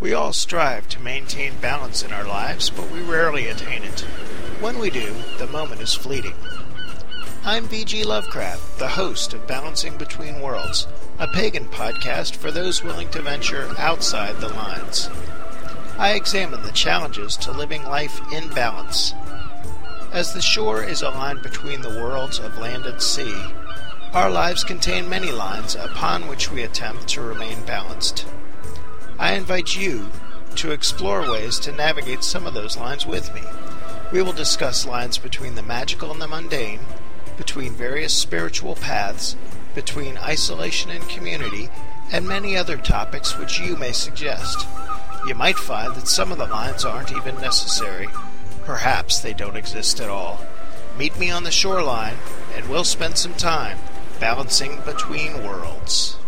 We all strive to maintain balance in our lives, but we rarely attain it. When we do, the moment is fleeting. I'm VG Lovecraft, the host of Balancing Between Worlds, a pagan podcast for those willing to venture outside the lines. I examine the challenges to living life in balance. As the shore is a line between the worlds of land and sea, our lives contain many lines upon which we attempt to remain balanced. I invite you to explore ways to navigate some of those lines with me. We will discuss lines between the magical and the mundane, between various spiritual paths, between isolation and community, and many other topics which you may suggest. You might find that some of the lines aren't even necessary. Perhaps they don't exist at all. Meet me on the shoreline, and we'll spend some time balancing between worlds.